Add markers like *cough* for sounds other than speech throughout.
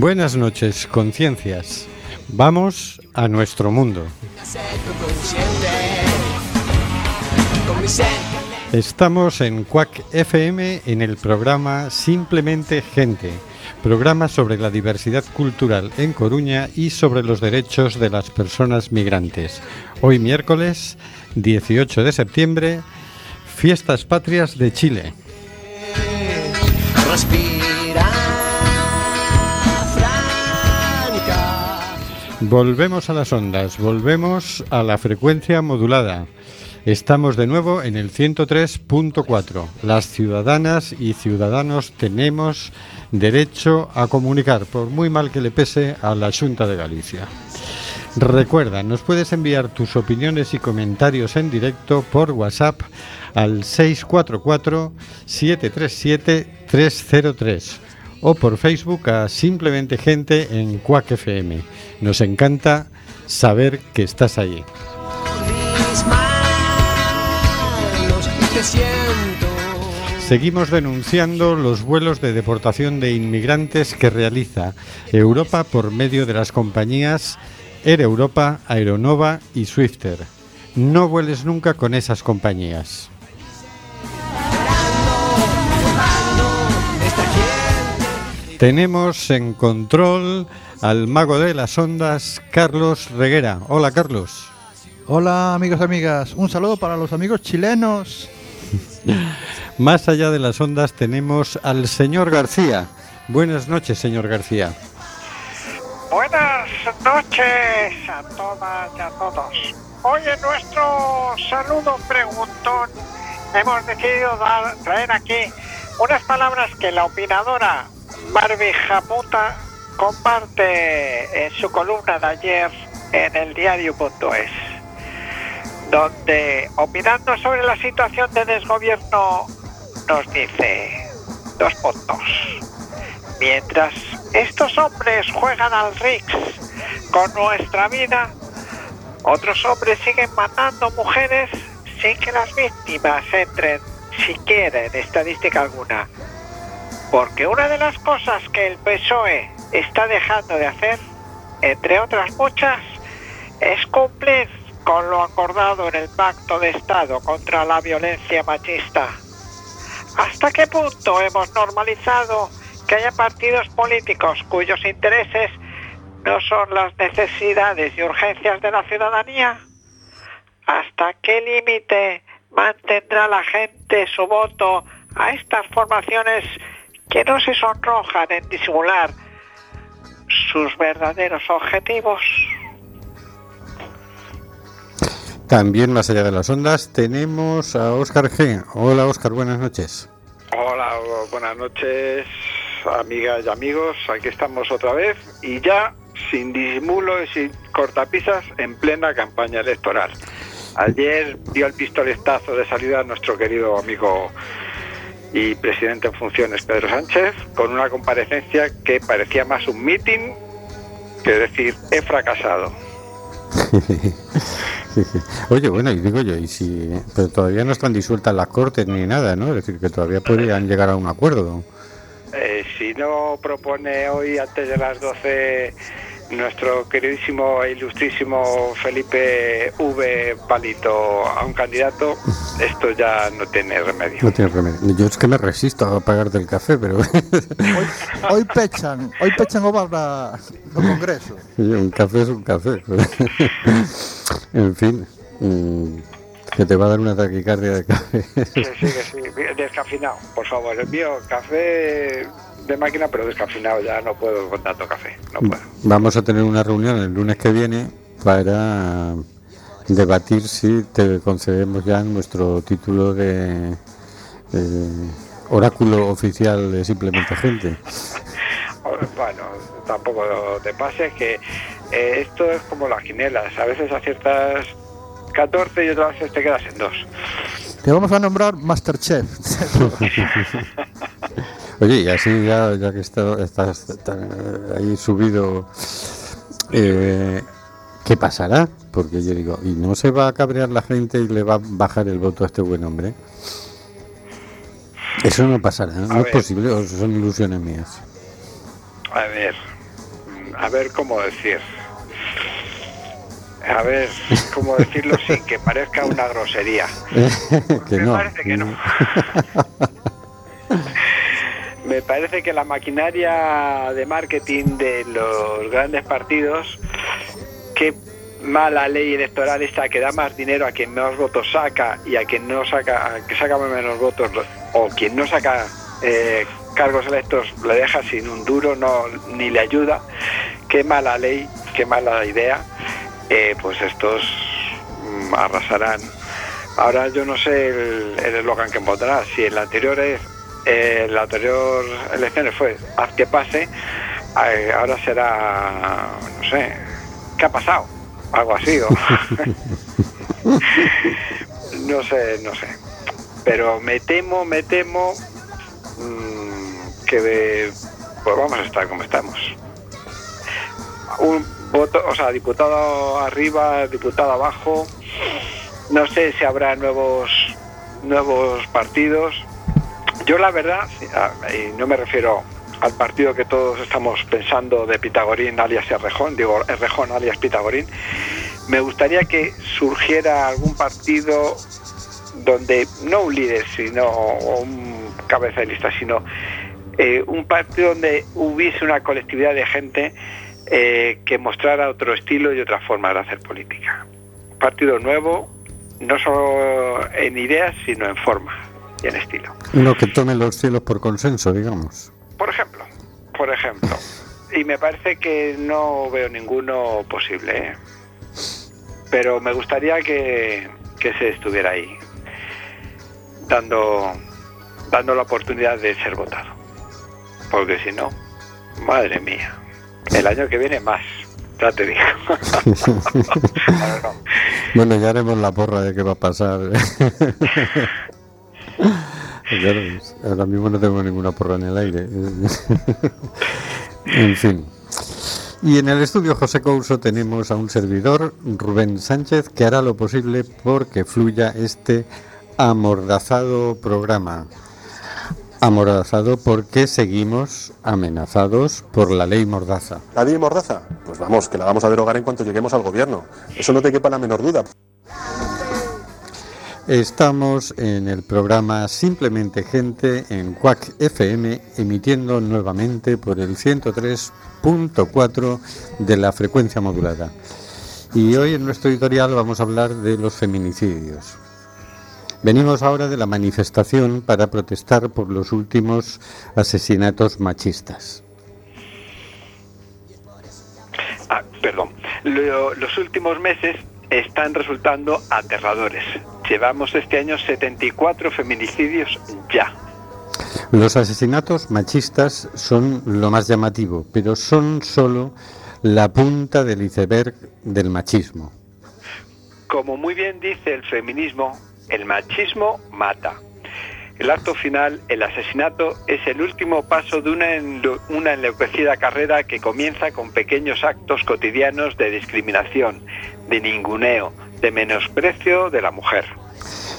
Buenas noches, conciencias. Vamos a nuestro mundo. Estamos en Quack FM en el programa Simplemente Gente, programa sobre la diversidad cultural en Coruña y sobre los derechos de las personas migrantes. Hoy miércoles 18 de septiembre, Fiestas Patrias de Chile. Volvemos a las ondas, volvemos a la frecuencia modulada. Estamos de nuevo en el 103.4. Las ciudadanas y ciudadanos tenemos derecho a comunicar, por muy mal que le pese a la Junta de Galicia. Recuerda, nos puedes enviar tus opiniones y comentarios en directo por WhatsApp al 644-737-303 o por Facebook a Simplemente Gente en Cuac FM. Nos encanta saber que estás ahí. Seguimos denunciando los vuelos de deportación de inmigrantes que realiza Europa por medio de las compañías Air Europa, Aeronova y Swifter. No vueles nunca con esas compañías. Tenemos en control al mago de las ondas, Carlos Reguera. Hola, Carlos. Hola, amigos y amigas. Un saludo para los amigos chilenos. *laughs* Más allá de las ondas tenemos al señor García. Buenas noches, señor García. Buenas noches a todas y a todos. Hoy en nuestro saludo preguntón hemos decidido dar, traer aquí unas palabras que la opinadora Barbie Jamuta comparte en su columna de ayer en el diario.es, donde opinando sobre la situación de desgobierno nos dice dos puntos. Mientras estos hombres juegan al Rix con nuestra vida, otros hombres siguen matando mujeres sin que las víctimas entren siquiera en estadística alguna. Porque una de las cosas que el PSOE está dejando de hacer, entre otras muchas, es cumplir con lo acordado en el Pacto de Estado contra la violencia machista. ¿Hasta qué punto hemos normalizado que haya partidos políticos cuyos intereses no son las necesidades y urgencias de la ciudadanía? ¿Hasta qué límite mantendrá la gente su voto a estas formaciones que no se sonrojan en disimular sus verdaderos objetivos. También más allá de las ondas tenemos a Óscar G. Hola Óscar, buenas noches. Hola, buenas noches amigas y amigos, aquí estamos otra vez y ya sin disimulo y sin cortapisas en plena campaña electoral. Ayer dio el pistoletazo de salida a nuestro querido amigo y presidente en funciones Pedro Sánchez, con una comparecencia que parecía más un meeting que decir he fracasado. *laughs* Oye, bueno, y digo yo, y si pero todavía no están disueltas las cortes ni nada, ¿no? Es decir, que todavía podrían llegar a un acuerdo. Eh, si no propone hoy antes de las 12 nuestro queridísimo e ilustrísimo Felipe V. Palito a un candidato, esto ya no tiene remedio. No tiene remedio. Yo es que me resisto a pagarte el café, pero... *laughs* hoy, hoy pechan, hoy pechan o para el congreso. un café es un café. *laughs* en fin... Mm, que te va a dar una taquicardia de café. Sí, sí, sí, descafeinado, por favor. El mío café de máquina, pero descafeinado, ya no puedo con tanto café, no puedo. Vamos a tener una reunión el lunes que viene para debatir si te concedemos ya nuestro título de, oráculo oficial de simplemente gente. *laughs* bueno, tampoco te pases que eh, esto es como las quinelas, a veces aciertas 14 y otras veces te quedas en dos. Te vamos a nombrar Masterchef. *laughs* Oye, y así ya, ya que estás ahí subido, eh, ¿qué pasará? Porque yo digo, ¿y no se va a cabrear la gente y le va a bajar el voto a este buen hombre? Eso no pasará, no es posible, o son ilusiones mías. A ver, a ver cómo decir. A ver cómo decirlo *laughs* sin que parezca una grosería. *laughs* que Me no. parece que no. *laughs* Me parece que la maquinaria de marketing de los grandes partidos, qué mala ley electoral esta que da más dinero a quien más votos saca y a quien no saca, a que saca menos votos o quien no saca eh, cargos electos le deja sin un duro, no ni le ayuda. Qué mala ley, qué mala idea. Eh, pues estos mm, arrasarán. Ahora yo no sé el eslogan que pondrá. Si el anterior es eh, la anterior elecciones fue haz que pase, eh, ahora será no sé qué ha pasado, algo así o *laughs* no sé, no sé. Pero me temo, me temo mm, que de- pues vamos a estar como estamos. Un voto, o sea, diputado arriba, diputado abajo. No sé si habrá nuevos nuevos partidos. Yo la verdad, y no me refiero al partido que todos estamos pensando de Pitagorín alias Errejón, digo Errejón alias Pitagorín, me gustaría que surgiera algún partido donde no un líder, sino o un cabeza de lista, sino eh, un partido donde hubiese una colectividad de gente eh, que mostrara otro estilo y otra forma de hacer política. Partido nuevo, no solo en ideas, sino en forma y en estilo. Uno que tome los cielos por consenso, digamos. Por ejemplo, por ejemplo. Y me parece que no veo ninguno posible, ¿eh? pero me gustaría que, que se estuviera ahí, dando, dando la oportunidad de ser votado. Porque si no, madre mía, el año que viene más, ya te digo. No, *laughs* no, Bueno, ya haremos la porra de qué va a pasar. *laughs* *laughs* Pues, ahora mismo no tengo ninguna porra en el aire. *laughs* en fin. Y en el estudio José Couso tenemos a un servidor, Rubén Sánchez, que hará lo posible porque fluya este amordazado programa. Amordazado porque seguimos amenazados por la ley Mordaza. ¿La ley Mordaza? Pues vamos, que la vamos a derogar en cuanto lleguemos al gobierno. Eso no te quepa la menor duda. Estamos en el programa Simplemente Gente en Quack FM, emitiendo nuevamente por el 103.4 de la frecuencia modulada. Y hoy en nuestro editorial vamos a hablar de los feminicidios. Venimos ahora de la manifestación para protestar por los últimos asesinatos machistas. Ah, perdón. Lo- los últimos meses están resultando aterradores. Llevamos este año 74 feminicidios ya. Los asesinatos machistas son lo más llamativo, pero son solo la punta del iceberg del machismo. Como muy bien dice el feminismo, el machismo mata. El acto final, el asesinato, es el último paso de una, enlo- una enloquecida carrera que comienza con pequeños actos cotidianos de discriminación, de ninguneo, de menosprecio de la mujer.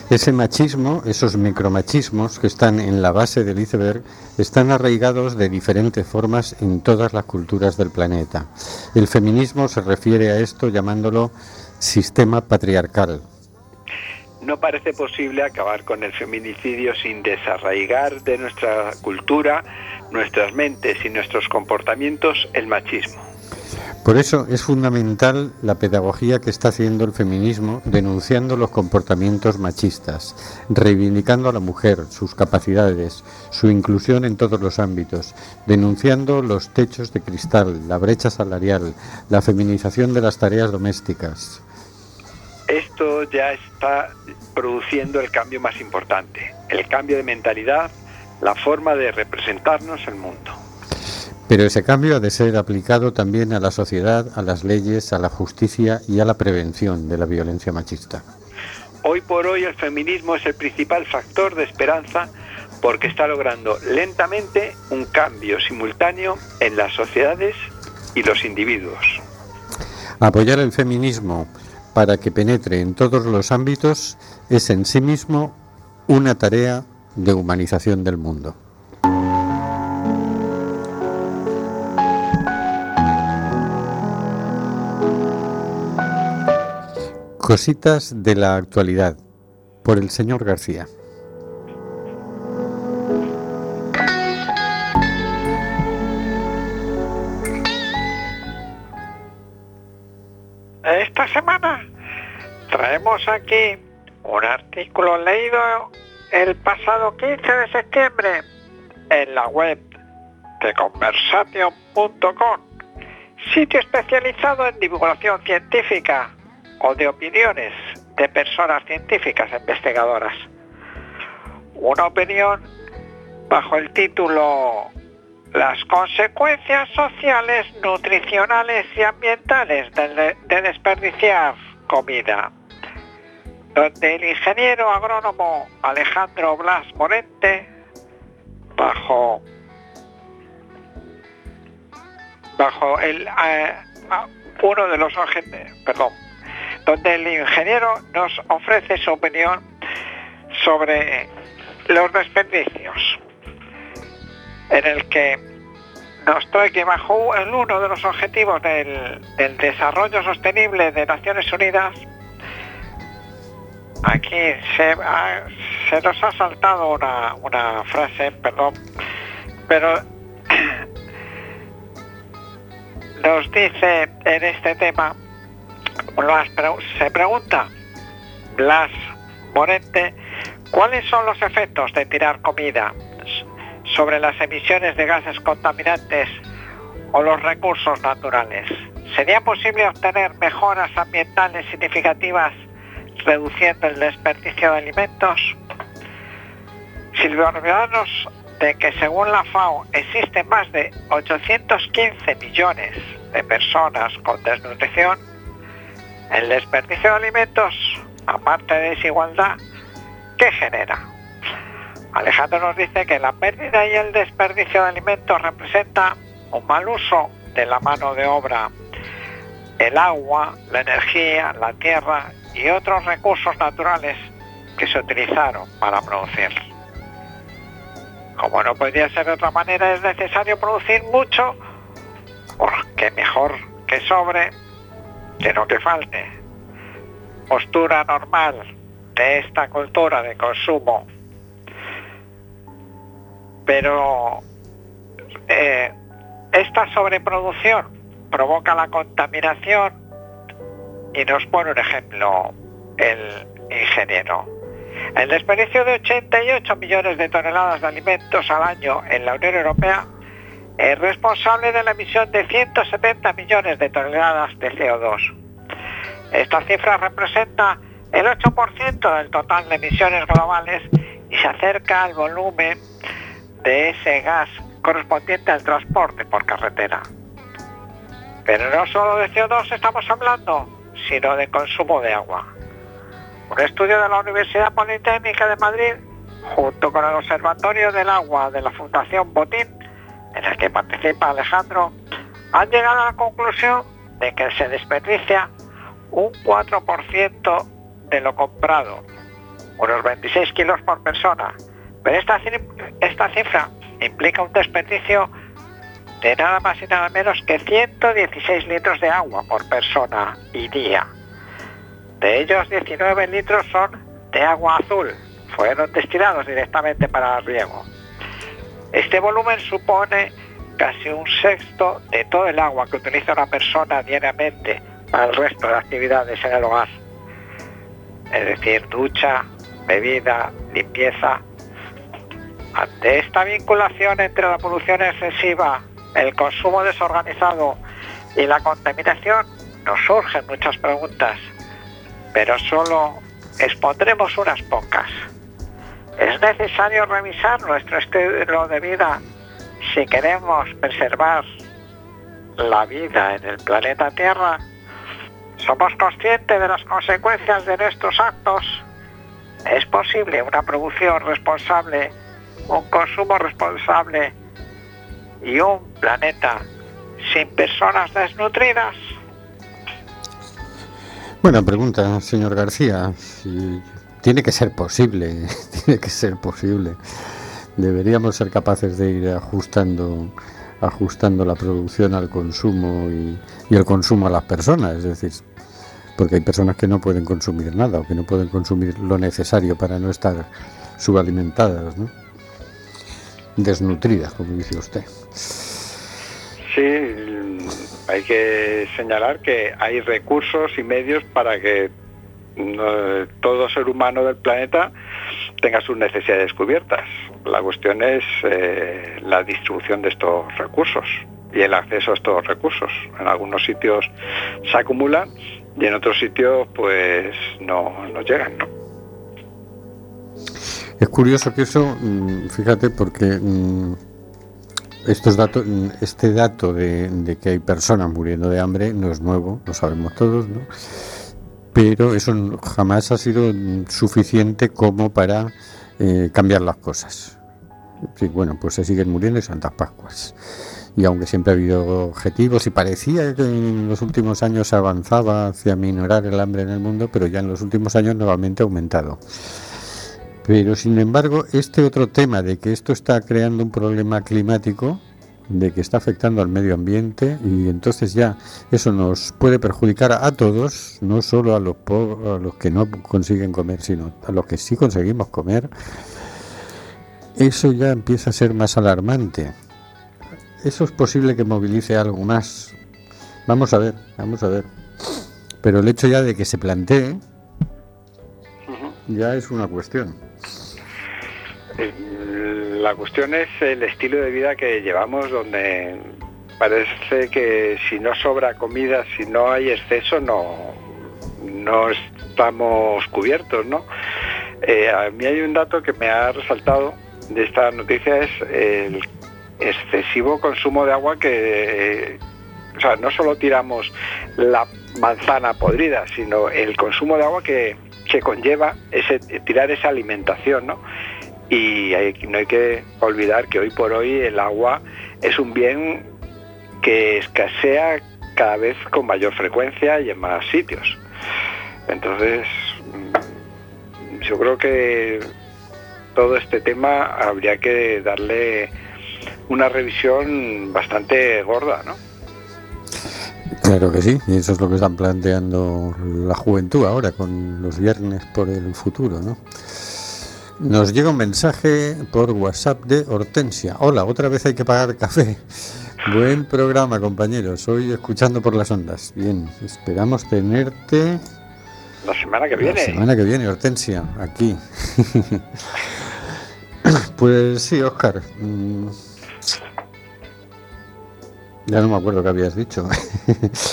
Ese machismo, esos micromachismos que están en la base del iceberg, están arraigados de diferentes formas en todas las culturas del planeta. El feminismo se refiere a esto llamándolo sistema patriarcal. No parece posible acabar con el feminicidio sin desarraigar de nuestra cultura, nuestras mentes y nuestros comportamientos el machismo. Por eso es fundamental la pedagogía que está haciendo el feminismo denunciando los comportamientos machistas, reivindicando a la mujer, sus capacidades, su inclusión en todos los ámbitos, denunciando los techos de cristal, la brecha salarial, la feminización de las tareas domésticas. Esto ya está produciendo el cambio más importante, el cambio de mentalidad, la forma de representarnos el mundo. Pero ese cambio ha de ser aplicado también a la sociedad, a las leyes, a la justicia y a la prevención de la violencia machista. Hoy por hoy el feminismo es el principal factor de esperanza porque está logrando lentamente un cambio simultáneo en las sociedades y los individuos. Apoyar el feminismo para que penetre en todos los ámbitos es en sí mismo una tarea de humanización del mundo. Cositas de la actualidad por el señor García. Esta semana traemos aquí un artículo leído el pasado 15 de septiembre en la web de conversation.com, sitio especializado en divulgación científica o de opiniones de personas científicas investigadoras. Una opinión bajo el título Las consecuencias sociales, nutricionales y ambientales de, de desperdiciar comida, donde el ingeniero agrónomo Alejandro Blas Morente, bajo bajo el eh, uno de los perdón, donde el ingeniero nos ofrece su opinión sobre los desperdicios, en el que nos trae bajo uno de los objetivos del, desarrollo sostenible de Naciones Unidas, aquí se, nos ha saltado una, frase, perdón, pero *clears throat* nos dice en este tema, se pregunta Blas Morente, ¿cuáles son los efectos de tirar comida sobre las emisiones de gases contaminantes o los recursos naturales? ¿Sería posible obtener mejoras ambientales significativas reduciendo el desperdicio de alimentos? Si olvidarnos de que según la FAO existen más de 815 millones de personas con desnutrición, el desperdicio de alimentos, aparte de desigualdad, ¿qué genera? Alejandro nos dice que la pérdida y el desperdicio de alimentos representa un mal uso de la mano de obra, el agua, la energía, la tierra y otros recursos naturales que se utilizaron para producir. Como no podría ser de otra manera, es necesario producir mucho, porque mejor que sobre que no que falte. Postura normal de esta cultura de consumo. Pero eh, esta sobreproducción provoca la contaminación y nos pone un ejemplo el ingeniero. El desperdicio de 88 millones de toneladas de alimentos al año en la Unión Europea es responsable de la emisión de 170 millones de toneladas de CO2. Esta cifra representa el 8% del total de emisiones globales y se acerca al volumen de ese gas correspondiente al transporte por carretera. Pero no solo de CO2 estamos hablando, sino de consumo de agua. Un estudio de la Universidad Politécnica de Madrid, junto con el Observatorio del Agua de la Fundación Botín, en el que participa Alejandro, han llegado a la conclusión de que se desperdicia un 4% de lo comprado, unos 26 kilos por persona. Pero esta, esta cifra implica un desperdicio de nada más y nada menos que 116 litros de agua por persona y día. De ellos 19 litros son de agua azul, fueron destinados directamente para el riego. Este volumen supone casi un sexto de todo el agua que utiliza una persona diariamente para el resto de actividades en el hogar. Es decir, ducha, bebida, limpieza. Ante esta vinculación entre la polución excesiva, el consumo desorganizado y la contaminación, nos surgen muchas preguntas, pero solo expondremos unas pocas. Es necesario revisar nuestro estilo de vida si queremos preservar la vida en el planeta Tierra. ¿Somos conscientes de las consecuencias de nuestros actos? ¿Es posible una producción responsable, un consumo responsable y un planeta sin personas desnutridas? Buena pregunta, señor García. Tiene que ser posible, *laughs* tiene que ser posible. Deberíamos ser capaces de ir ajustando, ajustando la producción al consumo y, el consumo a las personas. Es decir, porque hay personas que no pueden consumir nada o que no pueden consumir lo necesario para no estar subalimentadas, ¿no? desnutridas, como dice usted. Sí, hay que señalar que hay recursos y medios para que todo ser humano del planeta tenga sus necesidades cubiertas. La cuestión es eh, la distribución de estos recursos y el acceso a estos recursos. En algunos sitios se acumulan y en otros sitios pues no, no llegan. ¿no? Es curioso que eso, mm, fíjate, porque mm, estos datos, mm, este dato de, de que hay personas muriendo de hambre no es nuevo, lo sabemos todos, ¿no? Pero eso jamás ha sido suficiente como para eh, cambiar las cosas. Sí, bueno, pues se siguen muriendo y Santas Pascuas. Y aunque siempre ha habido objetivos y parecía que en los últimos años se avanzaba hacia minorar el hambre en el mundo, pero ya en los últimos años nuevamente ha aumentado. Pero sin embargo, este otro tema de que esto está creando un problema climático, de que está afectando al medio ambiente y entonces ya eso nos puede perjudicar a, todos, no solo a los a los que no consiguen comer, sino a los que sí conseguimos comer. Eso ya empieza a ser más alarmante. Eso es posible que movilice algo más. Vamos a ver, vamos a ver. Pero el hecho ya de que se plantee ya es una cuestión. Eh, La cuestión es el estilo de vida que llevamos donde parece que si no sobra comida, si no hay exceso, no, no estamos cubiertos, ¿no? Eh, a mí hay un dato que me ha resaltado de esta noticia es el excesivo consumo de agua que, o sea, no solo tiramos la manzana podrida, sino el consumo de agua que, que conlleva ese tirar esa alimentación, ¿no? Y hay- no hay que olvidar que hoy por hoy el agua es un bien que escasea cada vez con mayor frecuencia y en más sitios. Entonces, mm, yo creo que todo este tema habría que darle una revisión bastante gorda, ¿no? Claro que sí, y eso es lo que están planteando la juventud ahora con los viernes por el futuro, ¿no? Nos llega un mensaje por WhatsApp de Hortensia. Hola, otra vez hay que pagar café. *laughs* Buen programa, compañeros. Hoy escuchando por las ondas. Bien, esperamos tenerte La semana que la viene. semana que viene, Hortensia, aquí. *laughs* pues sí, Oscar. mm, Ya no me acuerdo qué habías dicho. *laughs*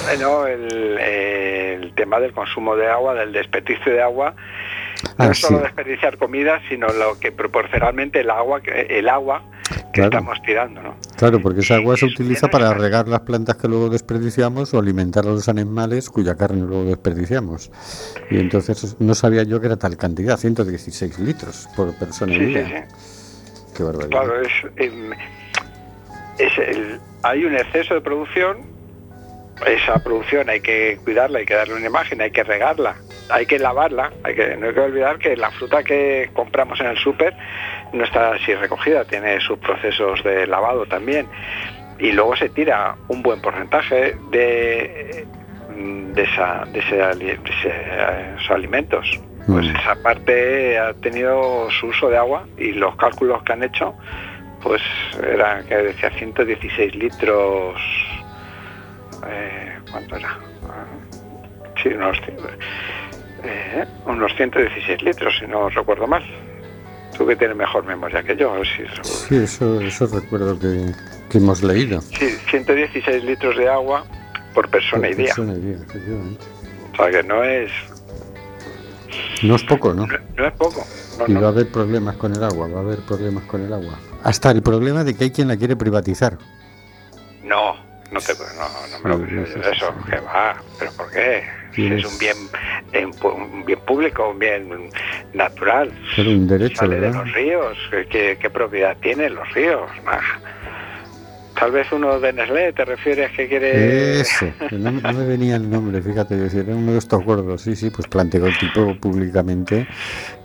Bueno, el, el tema del consumo de agua, del desperdicio de agua, Ah, es solo sí. desperdiciar comida, sino lo que proporcionalmente el agua, que- el agua que Claro. estamos tirando, ¿no? Claro, porque esa agua se Y utiliza para regar las plantas que luego desperdiciamos o alimentar a los animales cuya carne luego desperdiciamos. Y entonces no sabía yo que era tal cantidad, 116 litros por persona sí, día. sí. Qué barbaridad. Claro, es, em, es el- hay un exceso de producción, esa producción hay que cuidarla, hay que darle una imagen, hay que regarla, hay que lavarla, hay que, no hay que olvidar que la fruta que compramos en el súper no está así recogida, tiene sus procesos de lavado también. Y luego se tira un buen porcentaje de, de, esa, de, ese de esos alimentos. Pues Mm. esa parte ha tenido su uso de agua y los cálculos que han hecho, pues eran, que decía, 116 litros. eh, ¿Cuánto era? Ah, Sí, unos, eh, unos 116 litros, si no recuerdo mal. Tú que tienes mejor memoria que yo, si. Sí, eso, eso recuerdo que, que hemos leído. Sí, 116 litros de agua por persona y día. persona y día, efectivamente. O sea que no es, No es poco, ¿no? no, no es poco. No, Y no. va a haber problemas con el agua, va a haber problemas con el agua. Hasta el problema de que hay quien la quiere privatizar. No, no, te, no, no me lo Eso, que va. ¿Pero por qué? Si es un bien, un bien público, un bien natural. Ser un derecho, Sale de los ríos. ¿Qué, qué, propiedad tienen los ríos? Nah. Tal vez uno de Nestlé, ¿te refieres que quiere...? Eso, no, no me venía el nombre, fíjate, decir, era uno de estos gordos, sí, sí, pues planteó el tipo públicamente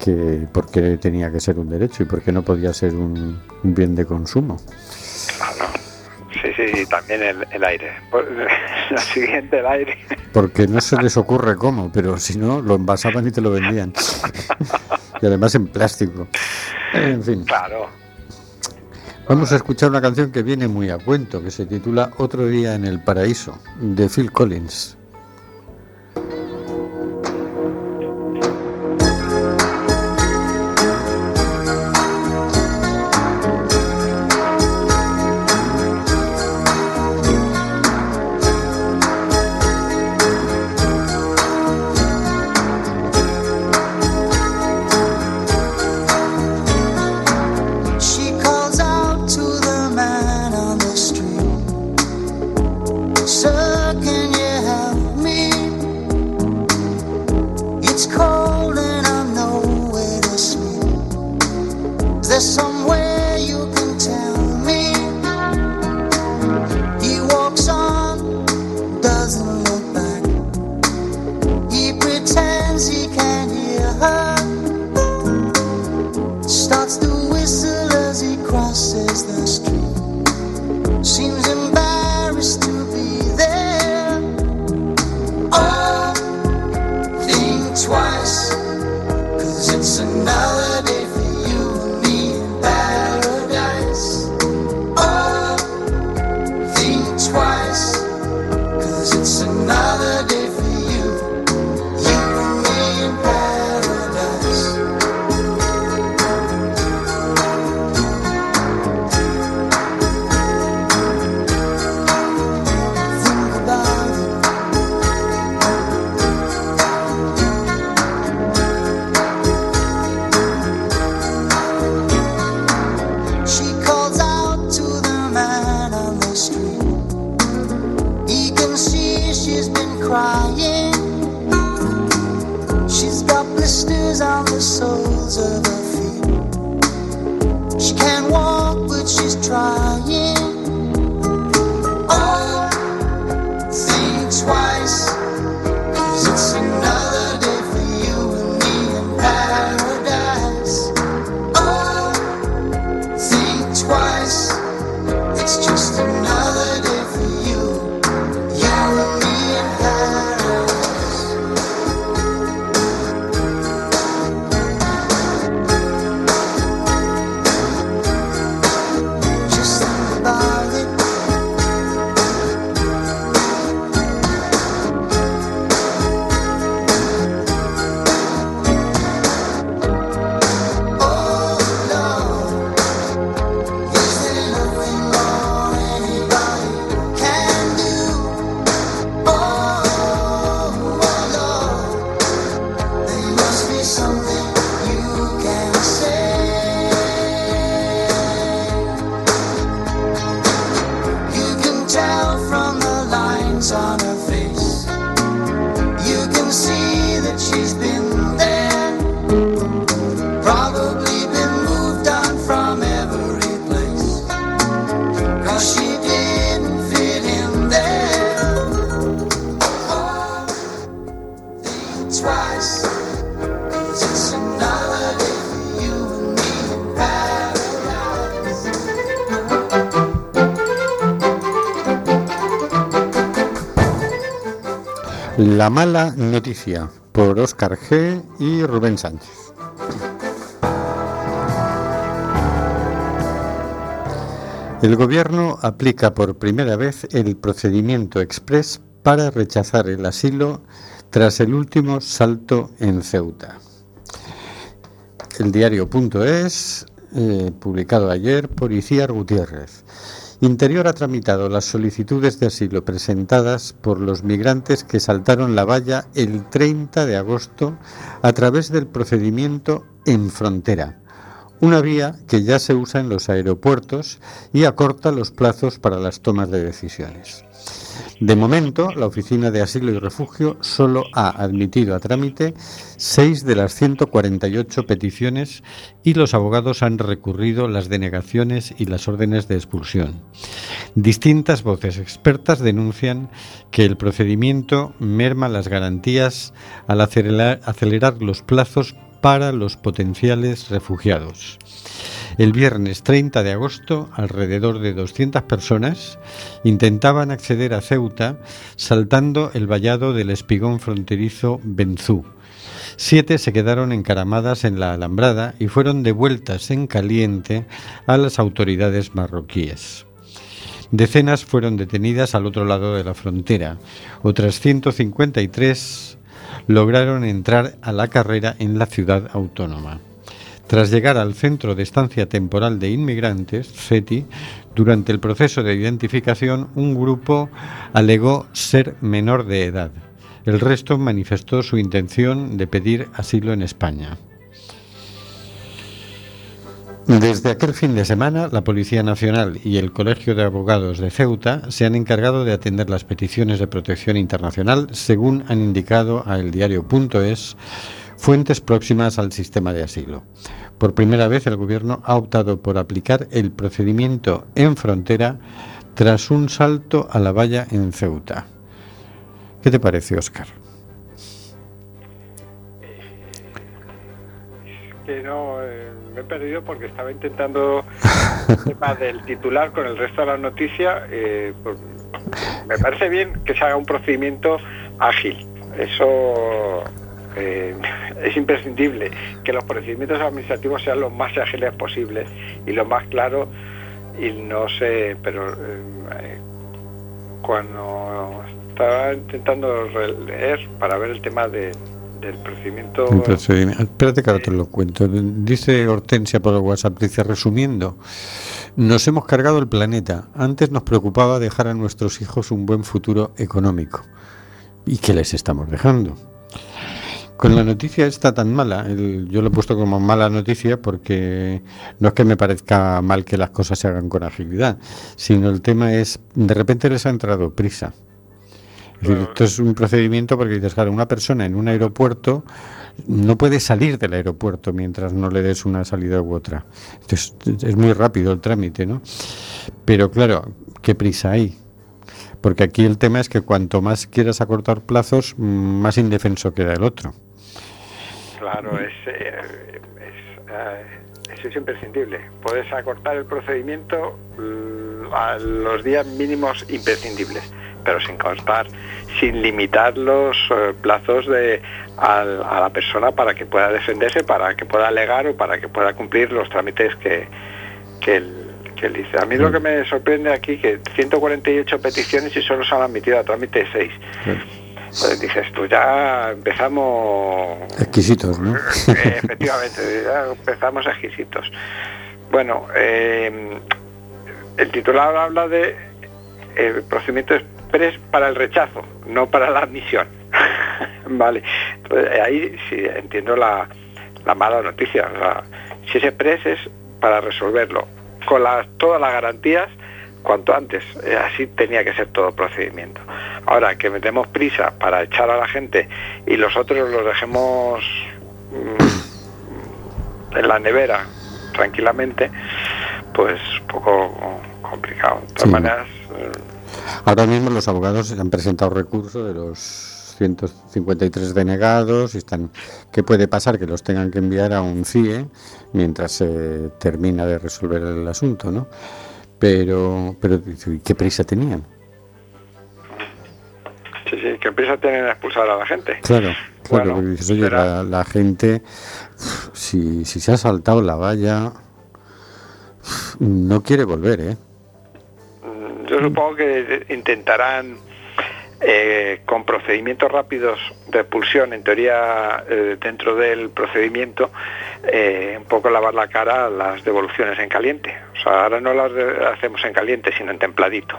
que por qué tenía que ser un derecho y por qué no podía ser un, un bien de consumo. Claro. Sí, sí, y también el, el aire. *laughs* La siguiente, el aire. porque no se les ocurre cómo, pero si no, lo envasaban y te lo vendían. *laughs* y además en plástico. En fin. Claro. Vamos a escuchar una canción que viene muy a cuento, que se titula Otro día en el paraíso, de Phil Collins. La mala noticia, por Óscar G. y Rubén Sánchez. El gobierno aplica por primera vez el procedimiento express para rechazar el asilo tras el último salto en Ceuta. El diario.es, eh, publicado ayer por Iciar Gutiérrez. Interior ha tramitado las solicitudes de asilo presentadas por los migrantes que saltaron la valla el 30 de agosto a través del procedimiento en frontera, una vía que ya se usa en los aeropuertos y acorta los plazos para las tomas de decisiones. De momento, la Oficina de Asilo y Refugio solo ha admitido a trámite seis de las 148 peticiones y los abogados han recurrido las denegaciones y las órdenes de expulsión. Distintas voces expertas denuncian que el procedimiento merma las garantías al acelerar, acelerar los plazos para los potenciales refugiados. El viernes 30 de agosto, alrededor de 200 personas intentaban acceder a Ceuta saltando el vallado del espigón fronterizo Benzú. Siete se quedaron encaramadas en la alambrada y fueron devueltas en caliente a las autoridades marroquíes. Decenas fueron detenidas al otro lado de la frontera. Otras 153 lograron entrar a la carrera en la ciudad autónoma. Tras llegar al Centro de Estancia Temporal de Inmigrantes, CETI, durante el proceso de identificación, un grupo alegó ser menor de edad. El resto manifestó su intención de pedir asilo en España. Desde aquel fin de semana, la Policía Nacional y el Colegio de Abogados de Ceuta se han encargado de atender las peticiones de protección internacional, según han indicado a eldiario.es fuentes próximas al sistema de asilo. Por primera vez, el Gobierno ha optado por aplicar el procedimiento en frontera tras un salto a la valla en Ceuta. ¿Qué te parece, Óscar? que no eh, me he perdido porque estaba intentando *laughs* el tema del titular con el resto de la noticia. eh, pues, me parece bien que se haga un procedimiento ágil. Eso eh, *laughs* es imprescindible, que los procedimientos administrativos sean los más ágiles posibles y lo más claros y no sé, pero eh, cuando estaba intentando leer para ver el tema de, del procedimiento Espérate que ahora te lo cuento. Dice Hortensia por WhatsApp, dice, resumiendo, nos hemos cargado el planeta. Antes nos preocupaba dejar a nuestros hijos un buen futuro económico. ¿Y qué les estamos dejando? Con la noticia esta tan mala, el- yo lo he puesto como mala noticia porque no es que me parezca mal que las cosas se hagan con agilidad, sino el tema es, de repente les ha entrado prisa. Es decir, esto es un procedimiento porque dices, claro, una persona en un aeropuerto no puede salir del aeropuerto mientras no le des una salida u otra. Entonces, es muy rápido el trámite, ¿no? Pero claro, ¿qué prisa hay? Porque aquí el tema es que cuanto más quieras acortar plazos, más indefenso queda el otro. Claro, es, eh, es, eh, eso es imprescindible. Puedes acortar el procedimiento mm, a los días mínimos imprescindibles, pero sin cortar, sin limitar los eh, plazos de a, la persona para que pueda defenderse, para que pueda alegar o para que pueda cumplir los trámites que, que él, que él dice. A mí lo que me sorprende aquí que 148 peticiones y solo se han admitido a trámite 6. Pues dices tú, ya empezamos Exquisitos, ¿no? efectivamente, ya empezamos exquisitos. Bueno, eh, el titular habla de el procedimiento express para el rechazo, no para la admisión. *laughs* vale, Entonces, ahí sí entiendo la, la mala noticia. o sea, si es express es para resolverlo con las, todas las garantías cuanto antes. Eh, así tenía que ser todo procedimiento. Ahora que metemos prisa para echar a la gente y los otros los dejemos mm, en la nevera tranquilamente, pues un poco complicado. De todas Sí. maneras, eh, Ahora mismo los abogados han presentado recurso de los 153 denegados y están ¿qué puede pasar? Que los tengan que enviar a un CIE mientras se termina de resolver el asunto, ¿no? Pero, pero ¿y ¿qué prisa tenían? sí, sí, que empieza a tener a expulsar a la gente. Claro, claro, Bueno, porque dices, oye, la, la gente, si, si se ha saltado la valla, no quiere volver, ¿eh? Mm, Yo supongo que intentarán, eh, con procedimientos rápidos de expulsión, en teoría eh, dentro del procedimiento, eh, un poco lavar la cara a las devoluciones en caliente. O sea, ahora no las hacemos en caliente, sino en templadito.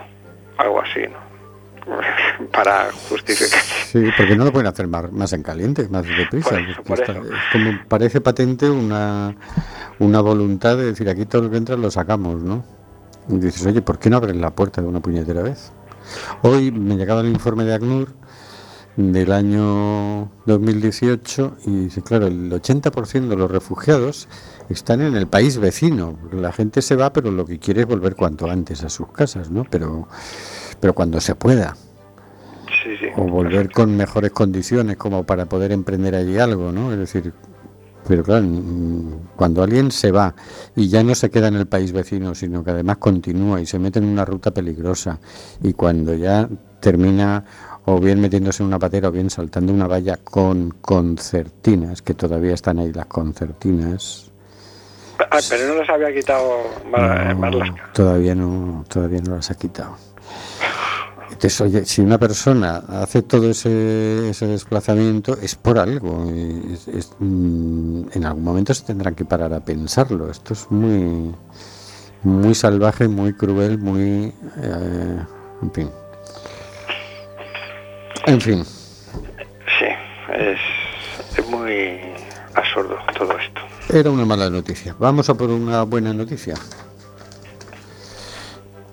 Algo así, ¿no? *laughs* Para justificar. Sí, porque no lo pueden hacer más, más en caliente, más deprisa. Por eso, porque por está- eso. es como parece patente una, una voluntad de decir aquí todo lo que entra lo sacamos, ¿no? Y dices, oye, ¿por qué no abren la puerta de una puñetera vez? Hoy me llegaba el informe de ACNUR del año 2018 y dice, claro, el 80% de los refugiados están en el país vecino. La gente se va, pero lo que quiere es volver cuanto antes a sus casas, ¿no? Pero, pero cuando se pueda Sí, sí. o volver con mejores condiciones como para poder emprender allí algo, ¿no? Es decir, Pero claro, cuando alguien se va y ya no se queda en el país vecino, sino que además continúa y se mete en una ruta peligrosa y cuando ya termina o bien metiéndose en una patera o bien saltando una valla con concertinas, que todavía están ahí las concertinas. Ah, pero no los había quitado Mar- No, Marlaska. todavía no, todavía no las ha quitado. Entonces, oye, si una persona hace todo ese, ese desplazamiento es por algo. y es- es, mm, en algún momento se tendrán que parar a pensarlo. Esto es muy, muy salvaje, muy cruel, muy, eh, en fin. En fin. Sí, es, es muy absurdo todo esto. Era una mala noticia. Vamos a por una buena noticia.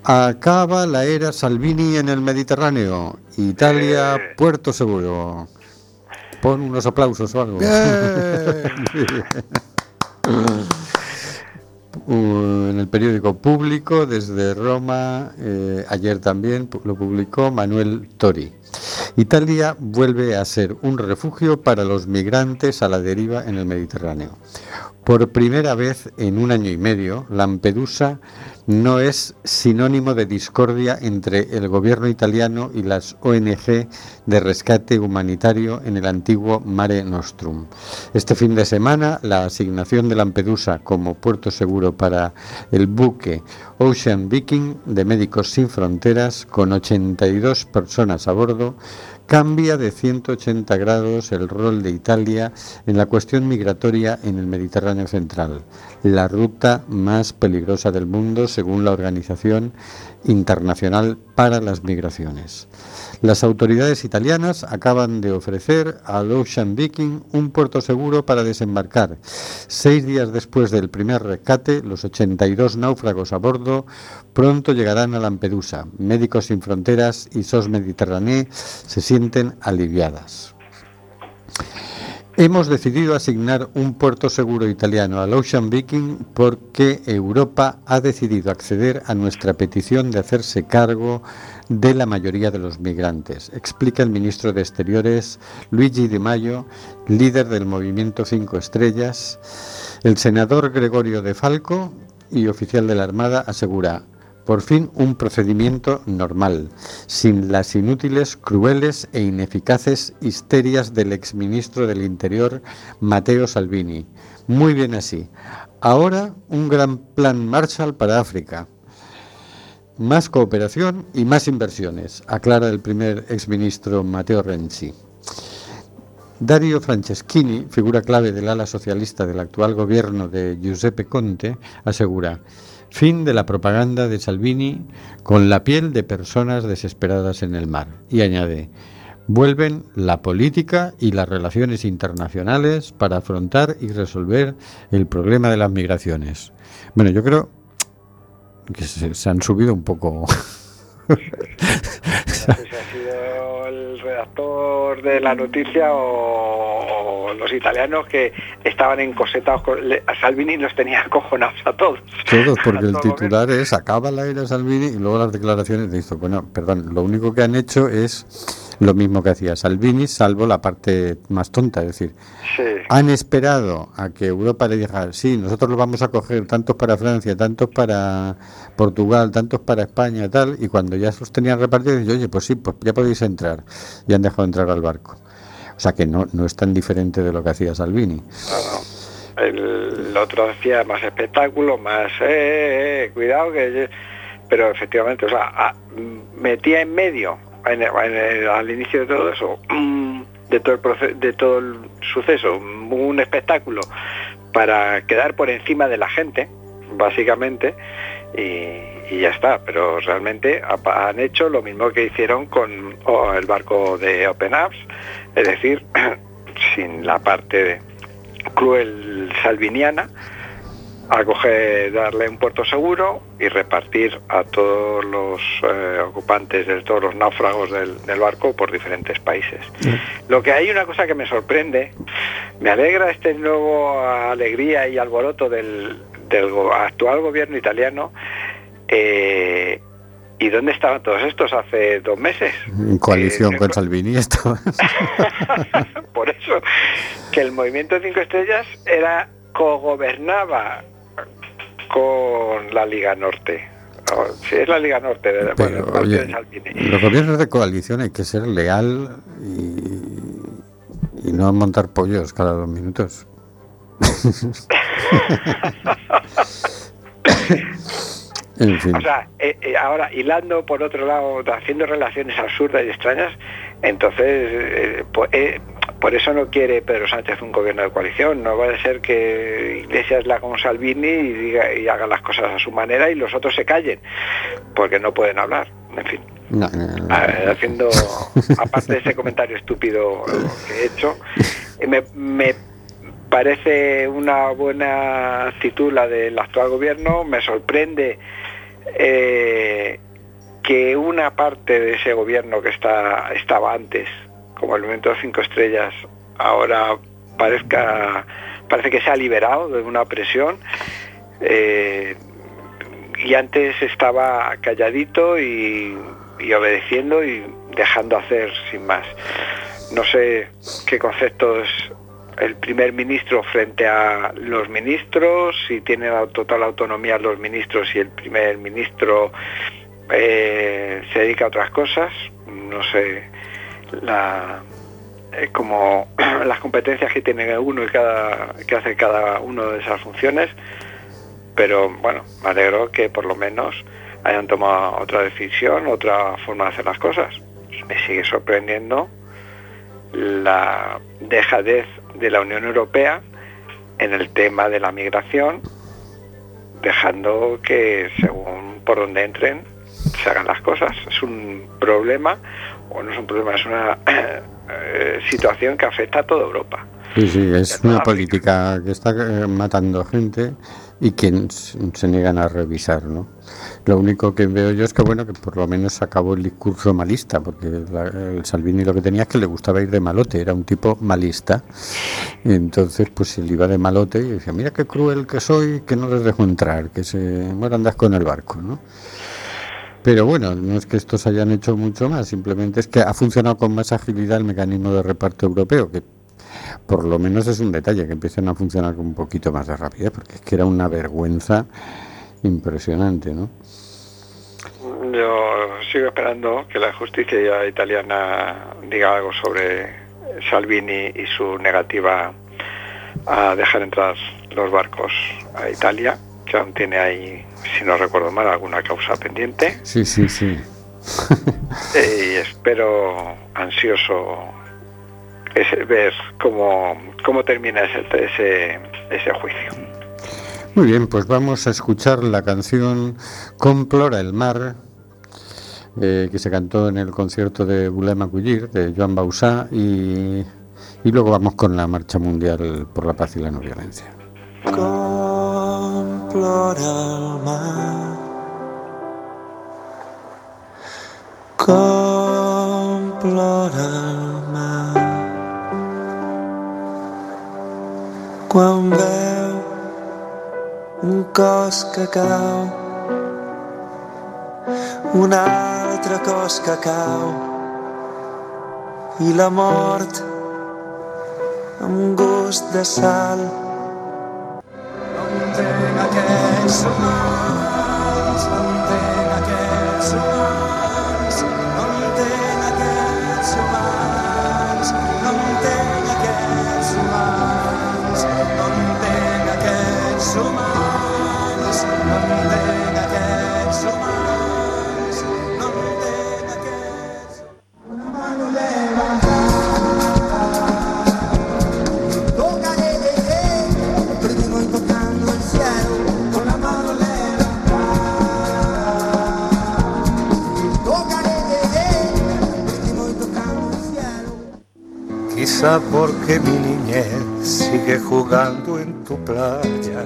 Acaba la era Salvini en el Mediterráneo. Italia, Puerto Seguro. Pon unos aplausos o algo. Bien. *laughs* Uh, en el periódico público desde Roma, eh, ayer también lo publicó Manuel Tori. Italia vuelve a ser un refugio para los migrantes a la deriva en el Mediterráneo. Por primera vez en un año y medio, Lampedusa no es sinónimo de discordia entre el gobierno italiano y las ONG de rescate humanitario en el antiguo Mare Nostrum. Este fin de semana, la asignación de Lampedusa como puerto seguro para el buque Ocean Viking de Médicos Sin Fronteras, con 82 personas a bordo, cambia de 180 grados el rol de Italia en la cuestión migratoria en el Mediterráneo central, la ruta más peligrosa del mundo según la Organización Internacional para las Migraciones. Las autoridades italianas acaban de ofrecer al Ocean Viking un puerto seguro para desembarcar. Seis días después del primer rescate, los 82 náufragos a bordo pronto llegarán a Lampedusa. Médicos Sin Fronteras y SOS Mediterráneo se sienten aliviadas. Hemos decidido asignar un puerto seguro italiano al Ocean Viking porque Europa ha decidido acceder a nuestra petición de hacerse cargo de la mayoría de los migrantes, explica el ministro de Exteriores Luigi Di Maio, líder del movimiento Cinco Estrellas. El senador Gregorio De Falco y oficial de la Armada asegura por fin un procedimiento normal, sin las inútiles, crueles e ineficaces histerias del exministro del Interior, Matteo Salvini. Muy bien así. Ahora un gran plan Marshall para África. Más cooperación y más inversiones, aclara el primer exministro Matteo Renzi. Dario Franceschini, figura clave del ala socialista del actual gobierno de Giuseppe Conte, asegura fin de la propaganda de Salvini con la piel de personas desesperadas en el mar. Y añade, vuelven la política y las relaciones internacionales para afrontar y resolver el problema de las migraciones. Bueno, yo creo que se, se han subido un poco. *laughs* Ha sido el redactor de la noticia o, los italianos que estaban encosetados. Con, a Salvini los tenía acojonados a todos. Todos, *laughs* porque el titular es acaba la era Salvini y luego las declaraciones de esto. Bueno, perdón, lo único que han hecho es lo mismo que hacía Salvini, salvo la parte más tonta, es decir, Sí. han esperado a que Europa le diga, sí, nosotros lo vamos a coger tantos para Francia, tantos para Portugal, tantos para España, tal, y cuando ya los tenían repartidos, oye, pues sí, pues ya podéis entrar, y han dejado entrar al barco. O sea que no, no es tan diferente de lo que hacía Salvini. El otro hacía más espectáculo, más eh, eh, cuidado que pero efectivamente, o sea, a- metía en medio en al inicio de todo eso, mm, de todo el proce- de todo el suceso, un espectáculo para quedar por encima de la gente, básicamente, y, y ya está. Pero realmente ha- han hecho lo mismo que hicieron con o, el barco de Open Apps, es decir, *clears throat* sin la parte cruel salviniana, a coger, darle un puerto seguro y repartir a todos los eh, ocupantes de todos los náufragos del, del barco por diferentes países. Lo que hay una cosa que me sorprende, me alegra este nuevo alegría y alboroto del, actual gobierno italiano eh, ¿Y dónde estaban todos estos hace dos meses? En coalición Eh, con Salvini estaba. *laughs* Por eso, que el movimiento Cinco Estrellas era cogobernaba con la Liga Norte. O, Sí, es la Liga Norte, de, bueno, Pero, el partido oye, de Salvini. los gobiernos de coalición hay que ser leal y, y no montar pollos cada dos minutos. *laughs* *laughs* en fin. O sea, eh, eh, ahora hilando por otro lado, haciendo relaciones absurdas y extrañas, entonces eh, po- eh, por eso no quiere Pedro Sánchez un gobierno de coalición. No va a ser que Iglesias la con Salvini y, diga, y haga las cosas a su manera y los otros se callen, porque no pueden hablar. En fin, No, no, no. Ah, haciendo, aparte de ese comentario estúpido que he hecho, eh, me, me parece una buena actitud la del actual gobierno. Me sorprende eh, que una parte de ese gobierno que está estaba antes, como el movimiento de cinco estrellas, ahora parezca parece que se ha liberado de una presión. eh, y antes estaba calladito y, y obedeciendo y dejando hacer sin más. No sé qué conceptos el primer ministro frente a los ministros, si tiene la total autonomía los ministros y el primer ministro eh, se dedica a otras cosas. No sé la eh, como *clears throat* las competencias que tiene uno y cada que hace cada uno de esas funciones pero bueno, me alegro que por lo menos hayan tomado otra decisión, otra forma de hacer las cosas. Me sigue sorprendiendo la dejadez de la Unión Europea en el tema de la migración, dejando que según por donde entren se hagan las cosas. Es un problema, o no es un problema, es una *clears throat* eh, situación que afecta a toda Europa. Sí, sí, es una política que está eh, matando gente y que se niegan a revisar, ¿no? Lo único que veo yo es que, bueno, que por lo menos acabó el discurso malista, porque la- el Salvini lo que tenía es que le gustaba ir de malote, era un tipo malista. Y entonces, pues él iba de malote y decía, mira qué cruel que soy, que no les dejo entrar, que se mueran de asco en el barco, ¿no? Pero bueno, no es que estos hayan hecho mucho más, simplemente es que ha funcionado con más agilidad el mecanismo de reparto europeo, que por lo menos es un detalle, que empiecen a funcionar con un poquito más de rapidez, porque es que era una vergüenza impresionante, ¿no? Yo sigo esperando que la justicia italiana diga algo sobre Salvini y su negativa a dejar entrar los barcos a Italia, que aún tiene ahí, si no recuerdo mal, alguna causa pendiente. Sí, sí, sí. *laughs* Eh, y espero ansioso ese- ver cómo, cómo termina ese, ese, ese juicio. Muy bien, pues vamos a escuchar la canción Complora el mar, eh, que se cantó en el concierto de Boulema Cullir, de Joan Bausá, y, y luego vamos con la Marcha Mundial por la Paz y la No Violencia. Com plora el mar com plora el mar quan veu un cos que cau un altre cos que cau i la mort amb gust de sal. No entenc aquests Porque mi niñez sigue jugando en tu playa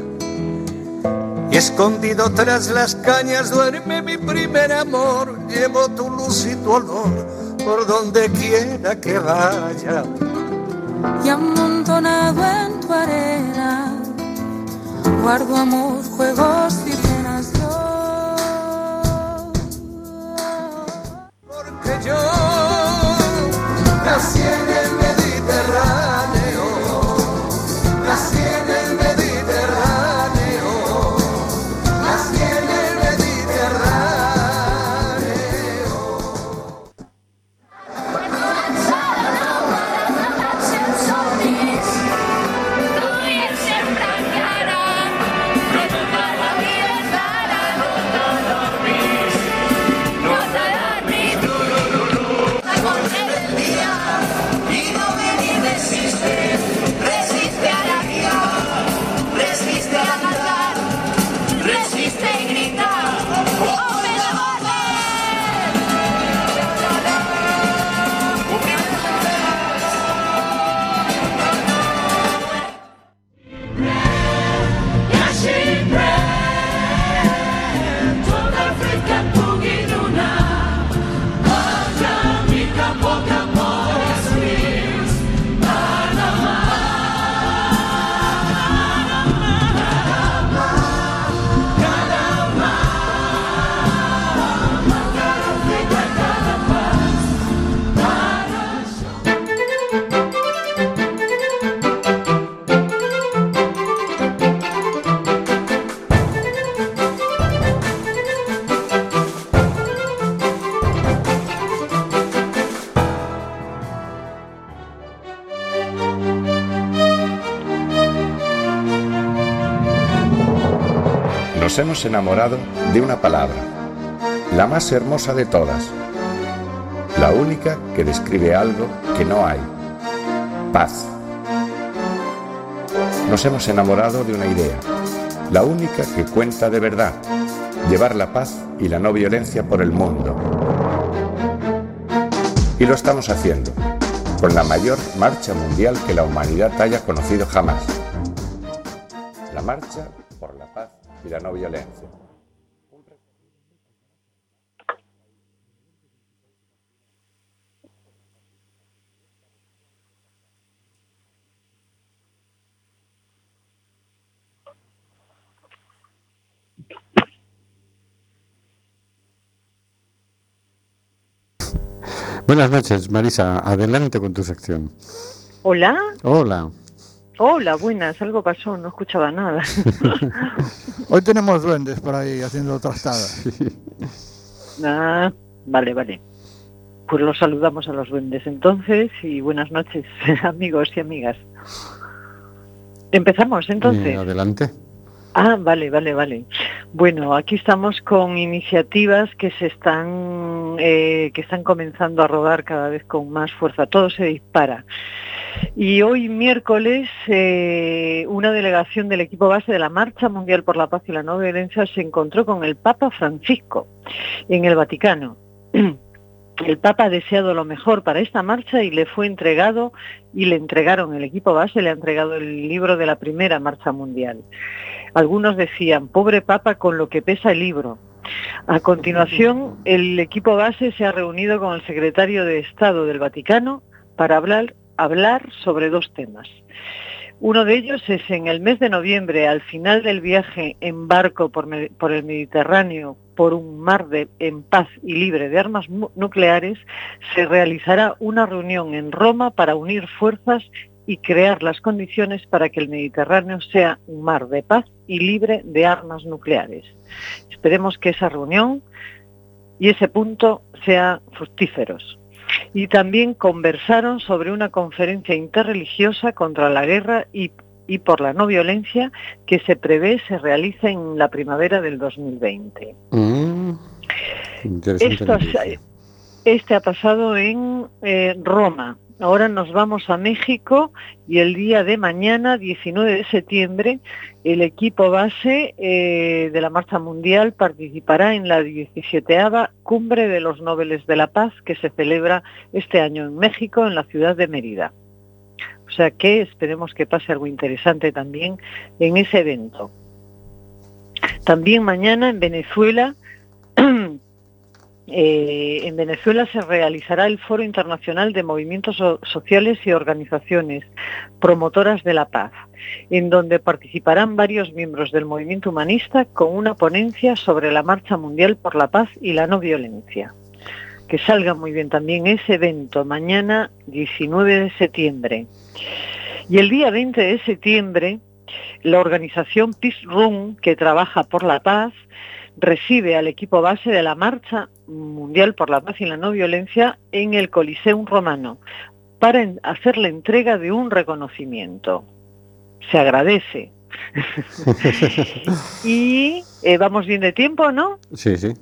y escondido tras las cañas duerme mi primer amor. Llevo tu luz y tu olor por donde quiera que vaya. y amontonado en tu arena guardo amor, juegos hemos enamorado de una palabra, la más hermosa de todas, la única que describe algo que no hay, paz. Nos hemos enamorado de una idea, la única que cuenta de verdad, llevar la paz y la no violencia por el mundo. Y lo estamos haciendo, con la mayor marcha mundial que la humanidad haya conocido jamás. La marcha y la no violencia. Buenas noches, Marisa. Adelante con tu sección. Hola, Hola. Hola, buenas, algo pasó, no escuchaba nada. *laughs* Hoy tenemos duendes por ahí haciendo trastadas. Ah, vale, vale. Pues los saludamos a los duendes entonces y buenas noches, *laughs* amigos y amigas. Empezamos entonces. Eh, adelante. Ah, vale, vale, vale. Bueno, aquí estamos con iniciativas que se están eh, que están comenzando a rodar cada vez con más fuerza. Todo se dispara. Y hoy miércoles eh, una delegación del equipo base de la Marcha Mundial por la Paz y la No Violencia se encontró con el Papa Francisco en el Vaticano. *clears throat* El Papa ha deseado lo mejor para esta marcha y le fue entregado y le entregaron el equipo base, le ha entregado el libro de la primera marcha mundial. Algunos decían, pobre Papa con lo que pesa el libro. A continuación, el equipo base se ha reunido con el secretario de Estado del Vaticano para hablar, hablar sobre dos temas. Uno de ellos es en el mes de noviembre, al final del viaje en barco por, el Mediterráneo, por un mar de, en paz y libre de armas nucleares, se realizará una reunión en Roma para unir fuerzas y crear las condiciones para que el Mediterráneo sea un mar de paz y libre de armas nucleares. Esperemos que esa reunión y ese punto sean fructíferos. Y también conversaron sobre una conferencia interreligiosa contra la guerra y, y por la no violencia que se prevé se realice en la primavera del 2020. Mm, Esto este ha pasado en eh, Roma. Ahora nos vamos a México y el día de mañana, 19 de septiembre, el equipo base eh, de la Marcha Mundial participará en la 17 Cumbre de los Nobeles de la Paz que se celebra este año en México, en la ciudad de Mérida. O sea que esperemos que pase algo interesante también en ese evento. También mañana en Venezuela *clears throat* eh, en Venezuela se realizará el Foro Internacional de Movimientos So- Sociales y Organizaciones Promotoras de la Paz, en donde participarán varios miembros del movimiento humanista con una ponencia sobre la Marcha Mundial por la Paz y la No Violencia. Que salga muy bien también ese evento mañana 19 de septiembre. Y el día 20 de septiembre, la organización Peace Room, que trabaja por la paz, recibe al equipo base de la Marcha Mundial por la Paz y la No Violencia en el Coliseum Romano para hacer la entrega de un reconocimiento. Se agradece. *laughs* y eh, vamos bien de tiempo, ¿no? Sí, sí.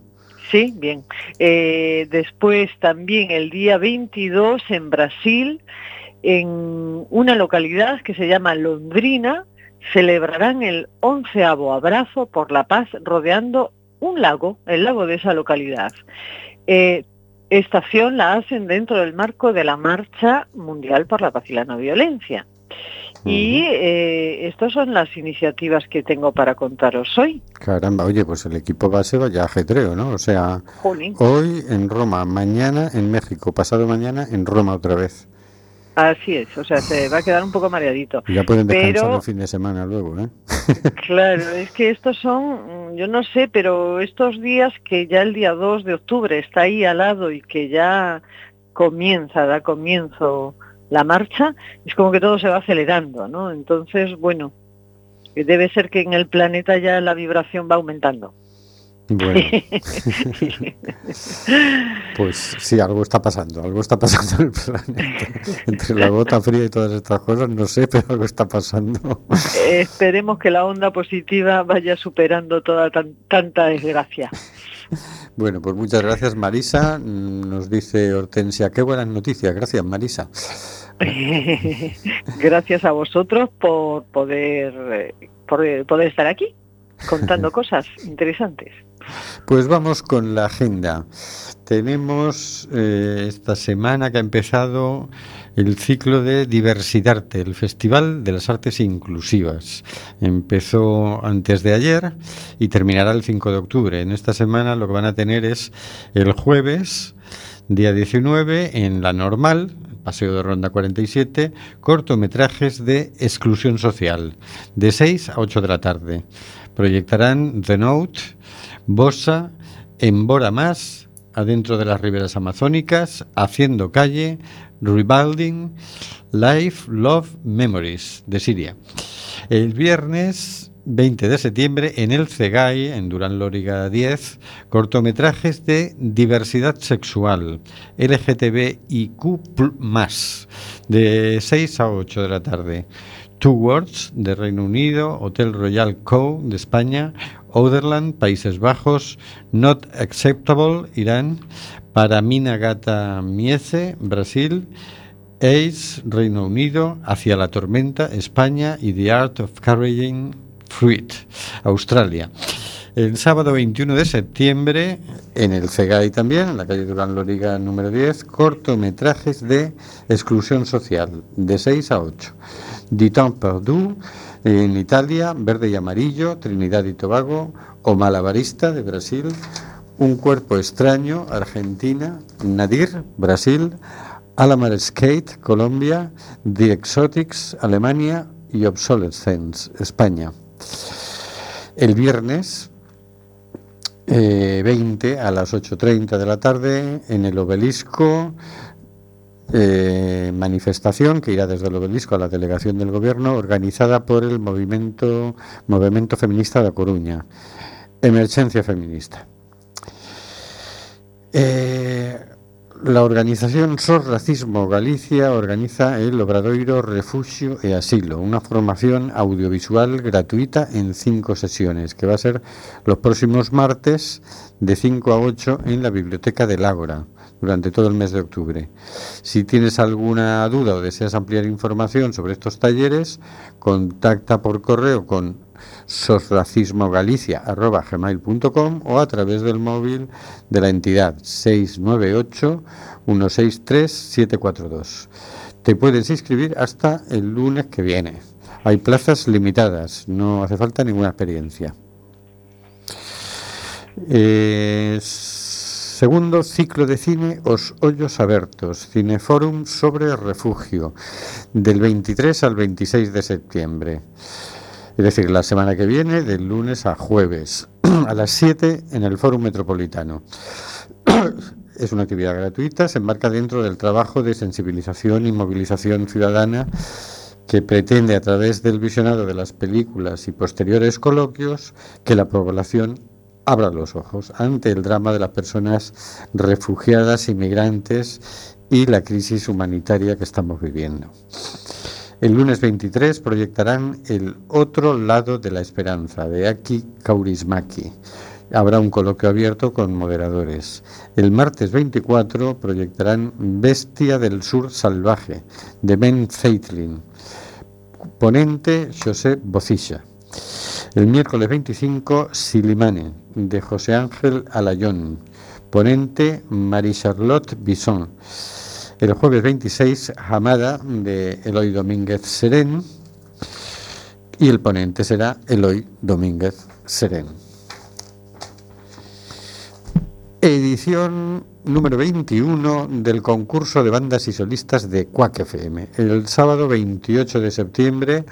Sí, bien. Eh, después también el día 22 en Brasil, en una localidad que se llama Londrina, celebrarán el onceavo abrazo por la paz rodeando un lago, el lago de esa localidad. Eh, esta acción la hacen dentro del marco de la Marcha Mundial por la Paz y la No Violencia. Y eh, estas son las iniciativas que tengo para contaros hoy. Caramba, oye, pues el equipo base vaya ajetreo, ¿no? O sea, Jolín. hoy en Roma, mañana en México, pasado mañana en Roma otra vez. Así es, o sea, se va a quedar un poco mareadito. Ya pueden descansar Pero- el fin de semana luego, ¿eh? *laughs* Claro, es que estos son, mm, yo no sé, pero estos días que ya el día 2 de octubre está ahí al lado y que ya comienza, da comienzo la marcha, es como que todo se va acelerando, ¿no? Entonces, bueno, debe ser que en el planeta ya la vibración va aumentando. Bueno. *laughs* pues sí, algo está pasando, algo está pasando en el planeta. Entre la gota fría y todas estas cosas, no sé, pero algo está pasando. Esperemos que la onda positiva vaya superando toda tan- tanta desgracia. Bueno, pues muchas gracias Marisa. Nos dice Hortensia, qué buenas noticias. Gracias Marisa. *laughs* Gracias a vosotros por poder, eh, por eh, poder estar aquí contando *laughs* cosas interesantes. Pues vamos con la agenda. Tenemos eh, esta semana que ha empezado el ciclo de Diversidarte, el Festival de las Artes Inclusivas. Empezó antes de ayer y terminará el 5 de octubre. En esta semana lo que van a tener es el jueves, día 19, en la normal, Paseo de Ronda 47, cortometrajes de exclusión social, de 6 a 8 de la tarde. Proyectarán The Note, Bosa, Embora Más, Adentro de las Riberas Amazónicas, Haciendo Calle, Rebuilding, Life, Love, Memories, de Siria. El viernes 20 de septiembre en el CEGAI, en Durán Lóriga 10, cortometrajes de diversidad sexual, LGTBIQ+, de 6 a 8 de la tarde. Two Words, de Reino Unido, Hotel Royal Co., de España, Otherland, Países Bajos, Not Acceptable, Irán, Paramina Gata Miece, Brasil, Ace, Reino Unido, Hacia la Tormenta, España y The Art of Carrying Fruit, Australia. El sábado 21 de septiembre, en el CEGAI también, en la calle Durán Loriga número 10, cortometrajes de exclusión social, de 6 a 8. Du Temps Perdu, en Italia, Verde y Amarillo, Trinidad y Tobago, O Malabarista, de Brasil, Un Cuerpo Extraño, Argentina, Nadir, Brasil, Alamar Skate, Colombia, The Exotics, Alemania y Obsolescence, España. El viernes eh, 20 a las 8.30 de la tarde en el obelisco, eh, manifestación que irá desde el obelisco a la delegación del gobierno organizada por el movimiento, movimiento Feminista de Coruña. Emergencia Feminista. Eh, la organización SOS Racismo Galicia organiza el Obradoiro Refugio e Asilo, una formación audiovisual gratuita en cinco sesiones, que va a ser los próximos martes de 5 a 8 en la Biblioteca del Ágora, durante todo el mes de octubre. Si tienes alguna duda o deseas ampliar información sobre estos talleres, contacta por correo con sosracismogalicia.gmail.com o a través del móvil de la entidad 698-163-742. Te puedes inscribir hasta el lunes que viene. Hay plazas limitadas, no hace falta ninguna experiencia. Segundo ciclo de cine Os Hoyos Abertos, Cineforum sobre refugio, del 23 al 26 de septiembre. Es decir, la semana que viene, del lunes a jueves, *clears throat* a las 7 en el Fórum Metropolitano. *clears throat* Es una actividad gratuita, se enmarca dentro del trabajo de sensibilización y movilización ciudadana que pretende a través del visionado de las películas y posteriores coloquios que la población abra los ojos ante el drama de las personas refugiadas, inmigrantes y la crisis humanitaria que estamos viviendo. El lunes 23 proyectarán El otro lado de la esperanza de Aki Kaurismaki. Habrá un coloquio abierto con moderadores. El martes 24 proyectarán Bestia del Sur Salvaje de Ben Zeitlin. Ponente José Bocilla. El miércoles 25 Silimane de José Ángel Alayón. Ponente Marie-Charlotte Bisson. El jueves 26 Hamada de Eloy Domínguez Serén. Y el ponente será Eloy Domínguez Serén. Edición número 21 del concurso de bandas y solistas de Quack FM. El sábado 28 de septiembre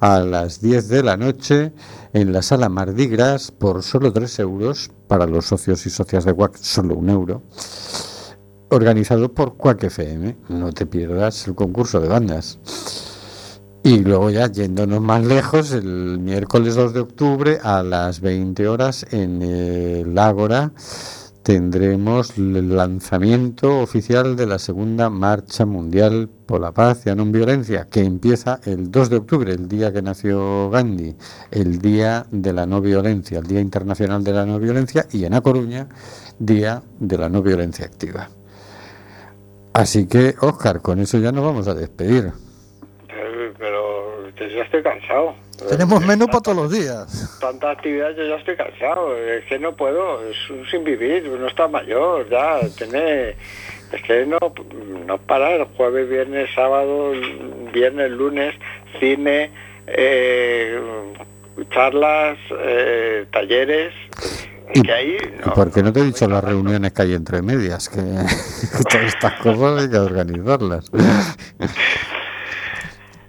a las 10 de la noche en la sala Mardi Gras por solo 3 euros para los socios y socias de Quack, solo un euro. Organizado por Quack FM. No te pierdas el concurso de bandas. Y luego ya yéndonos más lejos, el miércoles 2 de octubre a las 20 horas en el Ágora tendremos el lanzamiento oficial de la segunda Marcha Mundial por la Paz y la No Violencia, que empieza el 2 de octubre, el día que nació Gandhi, el Día de la No Violencia, el Día Internacional de la No Violencia, y en A Coruña, Día de la No Violencia Activa. Así que, Óscar, con eso ya nos vamos a despedir. Que ya estoy cansado. Tenemos menú para todos los días. Tanta actividad, yo ya estoy cansado. Es que no puedo, es un sin vivir. Uno está mayor, ya tiene. Es que no, no parar. Jueves, viernes, sábado, viernes, lunes, cine, eh, charlas, eh, talleres. Y, que ahí ¿Y por qué no te he dicho las reuniones que hay entre medias? Que, que *laughs* todas estas cosas hay que organizarlas. *laughs*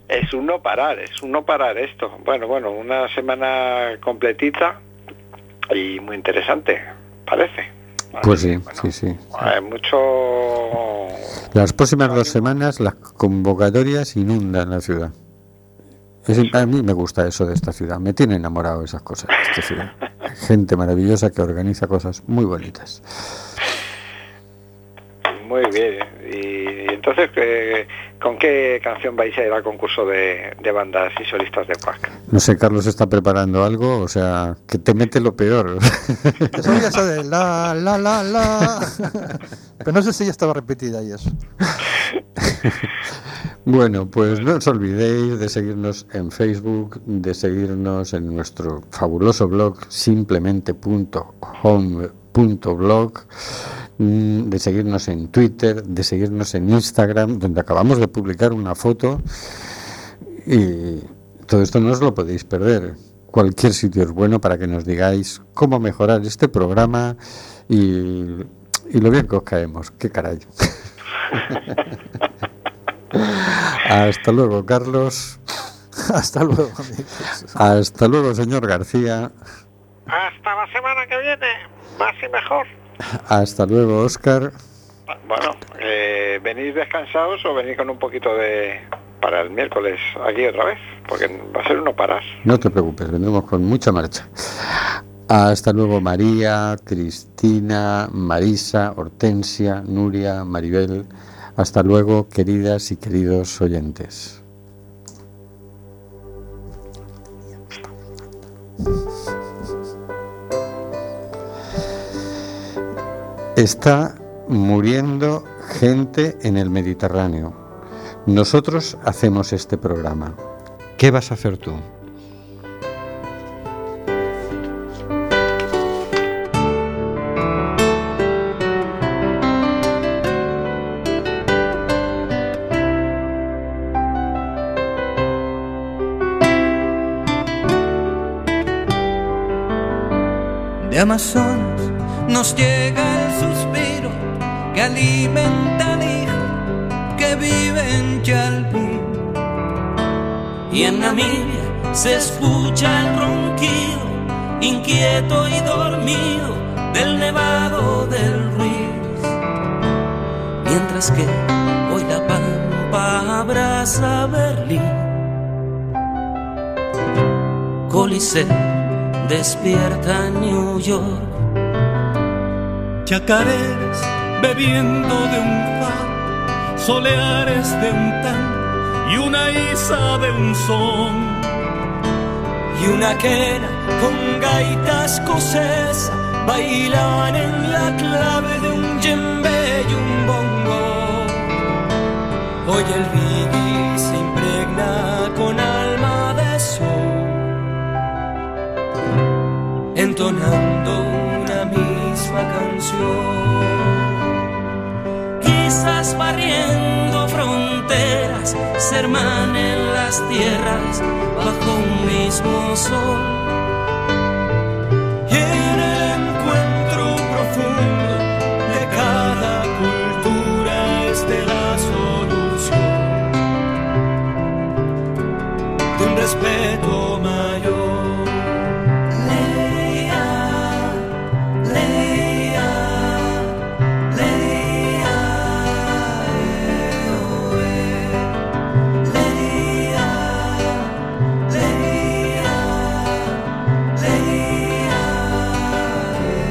Es un no parar, es un no parar esto. Bueno, bueno, una semana completita y muy interesante, parece. Pues sí, sí, sí. Hay mucho... Las próximas dos semanas las convocatorias inundan la ciudad. Es- a mí me gusta eso de esta ciudad, me tiene enamorado esas cosas de esta ciudad. Gente maravillosa que organiza cosas muy bonitas. Muy bien. Y entonces, ¿qué- ¿con qué canción vais a ir al concurso de, de bandas y solistas de Quack? No sé, Carlos está preparando algo, o sea, que te mete lo peor. Eso ya la, la, la, la. Pero no sé si ya estaba repetida y eso. *laughs* Bueno, pues no os olvidéis de seguirnos en Facebook, de seguirnos en nuestro fabuloso blog simplemente.home.blog, mm, de seguirnos en Twitter, de seguirnos en Instagram, donde acabamos de publicar una foto y todo esto no os lo podéis perder. Cualquier sitio es bueno para que nos digáis cómo mejorar este programa y, y lo bien que os caemos. ¡Qué caray! *laughs* Hasta luego, Carlos. Hasta luego, amigos. Hasta luego, señor García. Hasta la semana que viene, más y mejor. Hasta luego, Oscar. Bueno, eh, ¿venís descansados o venís con un poquito de... para el miércoles aquí otra vez? Porque va a ser uno parar. No te preocupes, vendremos con mucha marcha. Hasta luego, María, Cristina, Marisa, Hortensia, Nuria, Maribel. Hasta luego, queridas y queridos oyentes. Está muriendo gente en el Mediterráneo. Nosotros hacemos este programa. ¿Qué vas a hacer tú? De Amazonas nos llega el suspiro que alimenta al hijo que vive en Chalpín. Y en Namibia se escucha el ronquido inquieto y dormido del nevado del Ruiz. Mientras que hoy la pampa abraza Berlín. Coliseo despierta New York. Chacareras bebiendo de un far, soleares de un tan y una isa de un son. Y una quena con gaita escocesa bailaban en la clave de un djembe y un bongo. Hoy el reggae se impregna con alma de sol, entonando Quizás barriendo fronteras, se hermanen las tierras bajo un mismo sol